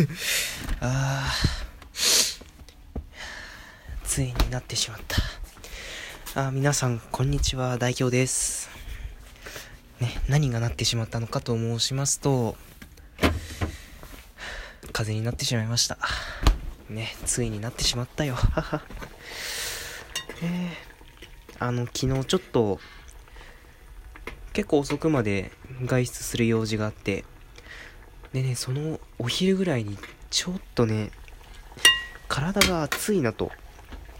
ああついになってしまった。あ皆さんこんにちは。代表です。ね何がなってしまったのかと申しますと風になってしまいました。ねついになってしまったよ。えー、あの昨日ちょっと結構遅くまで外出する用事があってでねそのお昼ぐらいにちょっとね体が熱いなと。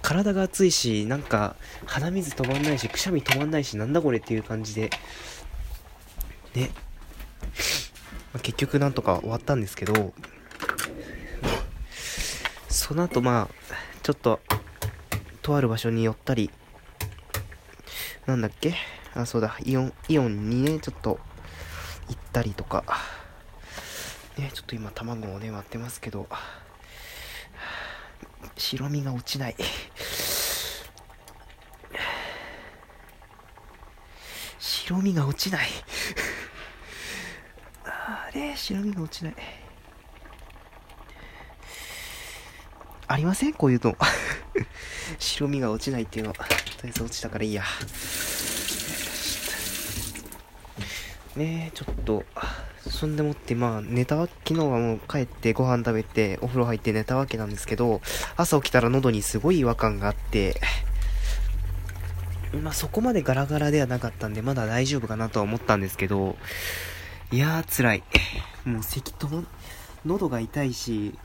体が熱いしなんか鼻水止まんないしくしゃみ止まんないしなんだこれっていう感じで。ね、まあ、結局なんとか終わったんですけど。その後まあちょっととある場所に寄ったり。なんだっけ？あそうだ。イオンイオンにねちょっと行ったりとか。ねちょっと今卵をね割ってますけど白身が落ちない。白身が落ちない。あれ？白身が落ちない。ありません？こういうの。白身が落ちないっていうの。はとりあえず落ちたからいいや。ねえちょっと。そんでもってまあ寝たわ昨日はもう帰ってご飯食べてお風呂入って寝たわけなんですけど朝起きたら喉にすごい違和感があって まあそこまでガラガラではなかったんでまだ大丈夫かなとは思ったんですけどいやー辛い。もう咳とも喉が痛いし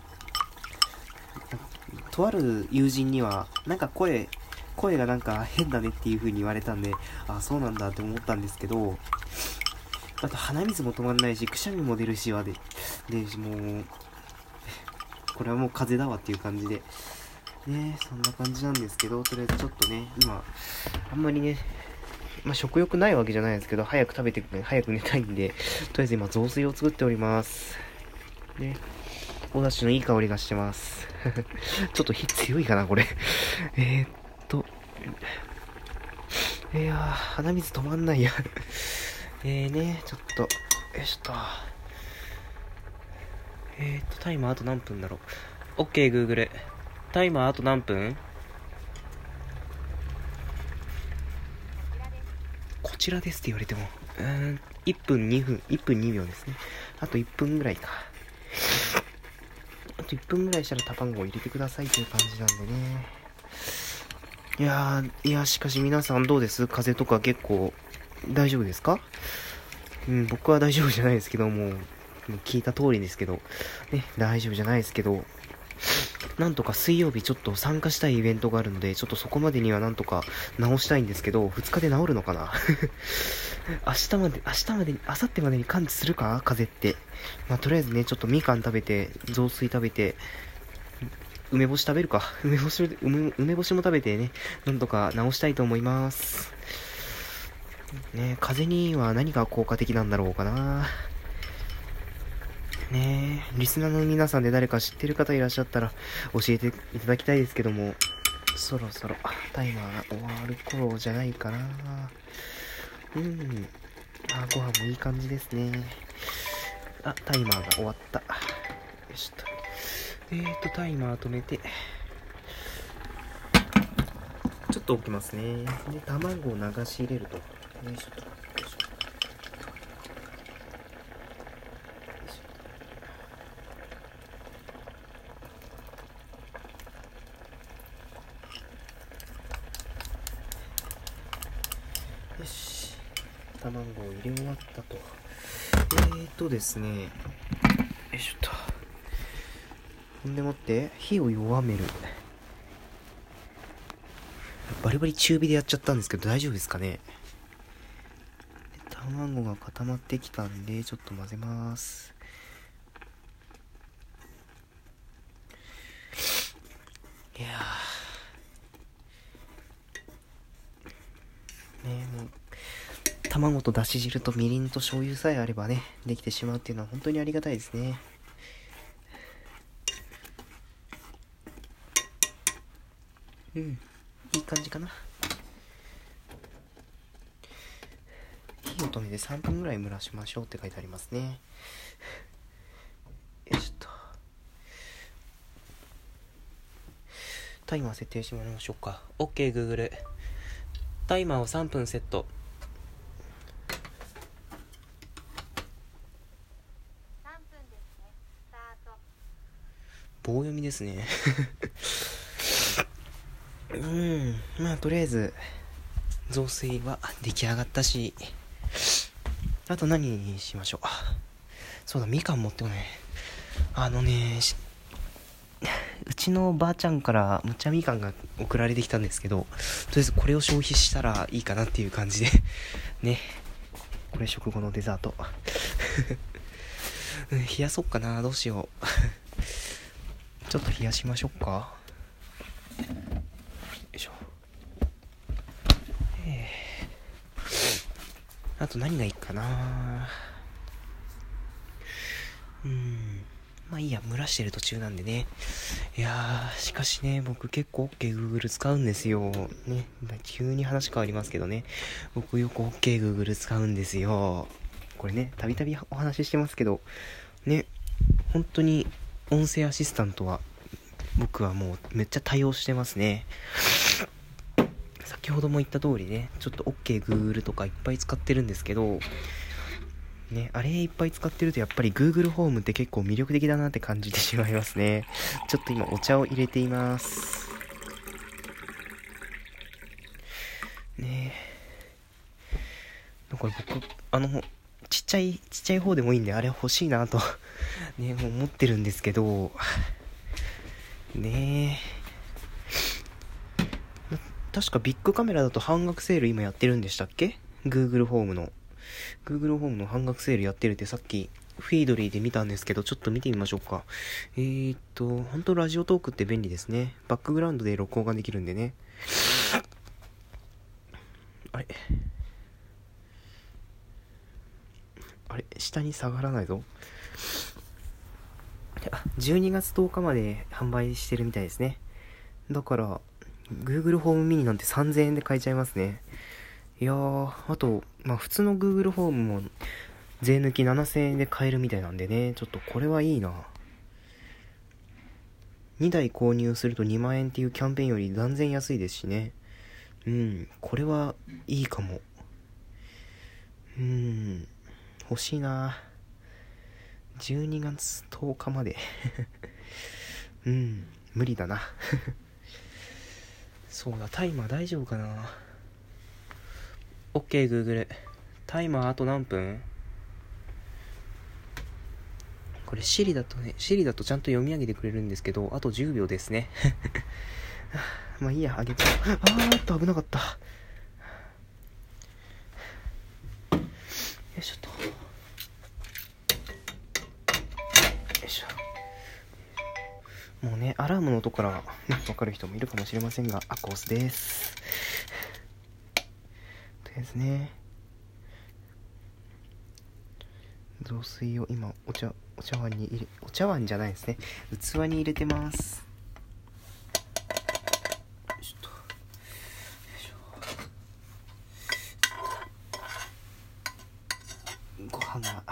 とある友人にはなんか声声がなんか変だねっていう風に言われたんであそうなんだって思ったんですけどあと鼻水も止まんないし、くしゃみも出るしはで、で、もう、これはもう風邪だわっていう感じで、ねそんな感じなんですけど、とりあえずちょっとね、今、あんまりね、まあ、食欲ないわけじゃないですけど、早く食べて、早く寝たいんで、とりあえず今、雑炊を作っております。ね、おだしのいい香りがしてます。ちょっと火強いかな、これ えっと、いやー、鼻水止まんないやえーね、ちょっと、よいしょっと。えーと、タイマーあと何分だろう。OK、Google。タイマーあと何分？こちらですって言われても、うーん、1分2分、1分2秒ですね。あと1分ぐらいか。あと1分ぐらいしたら卵を入れてくださいという感じなんでね。いやー、いや、しかし皆さんどうです？風邪とか結構大丈夫ですか？うん、僕は大丈夫じゃないですけどもう、聞いた通りですけど、ね、大丈夫じゃないですけど、なんとか水曜日ちょっと参加したいイベントがあるので、ちょっとそこまでにはなんとか直したいんですけど、2日で治るのかな？明日まで、明日までに、明後日までに完治するか？風邪って。まあ、とりあえずね、ちょっとみかん食べて、雑炊食べて、梅干し食べるか？梅干し、梅梅干しも食べてね、なんとか直したいと思います。ね風には何が効果的なんだろうかな。ねリスナーの皆さんで誰か知ってる方いらっしゃったら教えていただきたいですけども、そろそろタイマーが終わる頃じゃないかな。うん。あ、ご飯もいい感じですね。あ、タイマーが終わった。よいしょっと。えーと、タイマー止めて、ちょっと置きますね。で、卵を流し入れると。よいしょ。よし。卵を入れ終わったと。えーとですね。よいしょっと。ほんでもって火を弱める。バリバリ中火でやっちゃったんですけど大丈夫ですかね。卵が固まってきたんでちょっと混ぜます。いやねもう卵とだし汁とみりんと醤油さえあればねできてしまうっていうのは本当にありがたいですね。うんいい感じかな。火を止めて3分ぐらい蒸らしましょうって書いてありますね。よいしょっと。タイマー設定してもらいましょうか。OK、Google。タイマーを3分セット。棒読みですね。うん。まあ、とりあえず、雑炊は出来上がったし、あと何にしましょう？そうだみかん持ってこない。あのねうちのばあちゃんからむっちゃみかんが送られてきたんですけどとりあえずこれを消費したらいいかなっていう感じでね。これ食後のデザート。冷やそっかなどうしよう。ちょっと冷やしましょうか。よいしょえーあと何がいいかな。うん。まあいいや蒸らしてる途中なんでね。いやーしかしね僕結構 OKGoogle 使うんですよ。ね。急に話変わりますけどね。僕よく OKGoogle 使うんですよ。これねたびたびお話ししてますけど。ね。本当に音声アシスタントは僕はもうめっちゃ対応してますね。先ほども言った通りねちょっと OKGoogle とかいっぱい使ってるんですけどね、あれいっぱい使ってるとやっぱり Google ホームって結構魅力的だなって感じてしまいますね。ちょっと今お茶を入れています。ねだから僕、あの、ちっちゃい、ちっちゃい方でもいいんであれ欲しいなと、ね、もう思ってるんですけど、ねえ。確かビッグカメラだと半額セール今やってるんでしたっけ ?Google ホームの。Google ホームの半額セールやってるってさっきフィードリーで見たんですけど、ちょっと見てみましょうか。えーっと、本当ラジオトークって便利ですね。バックグラウンドで録音ができるんでね。あれ？あれ？下に下がらないぞ。あ、12月10日まで販売してるみたいですね。だから、Google ホームミニなんて3000円で買えちゃいますね。いやー、あと、まあ普通の Google ホームも税抜き7000円で買えるみたいなんでね、ちょっとこれはいいな。2台購入すると2万円っていうキャンペーンより断然安いですしね。うん、これはいいかも。うん、欲しいな。12月10日まで。うん、無理だな。そうだ、タイマー大丈夫かな。OK Google タイマーあと何分？これ Siri だとね Siri だとちゃんと読み上げてくれるんですけどあと10秒ですね。まあいいやあげちゃうあーっと危なかった。よいしょっと。よいしょ。もうねアラームの音からね分かる人もいるかもしれませんがアコースです。ですね。雑炊を今お茶お茶碗に入れお茶碗じゃないですね。器に入れてますよいしょとよいしょご飯が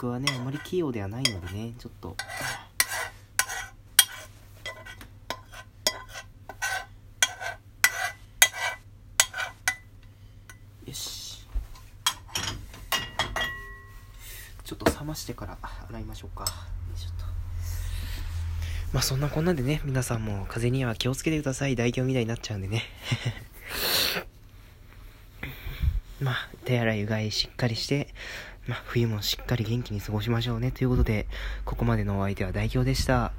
僕はねあまり器用ではないのでねちょっと。よし。ちょっと冷ましてから洗いましょうか。ょっと。まあそんなこんなでね皆さんも風邪には気をつけてください。大凶みたいになっちゃうんでね。まあ手洗いうがいしっかりしてまあ冬もしっかり元気に過ごしましょうね。ということでここまでのお相手は代表でした。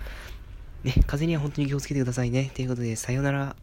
ね風には本当に気をつけてくださいね。ということでさようなら。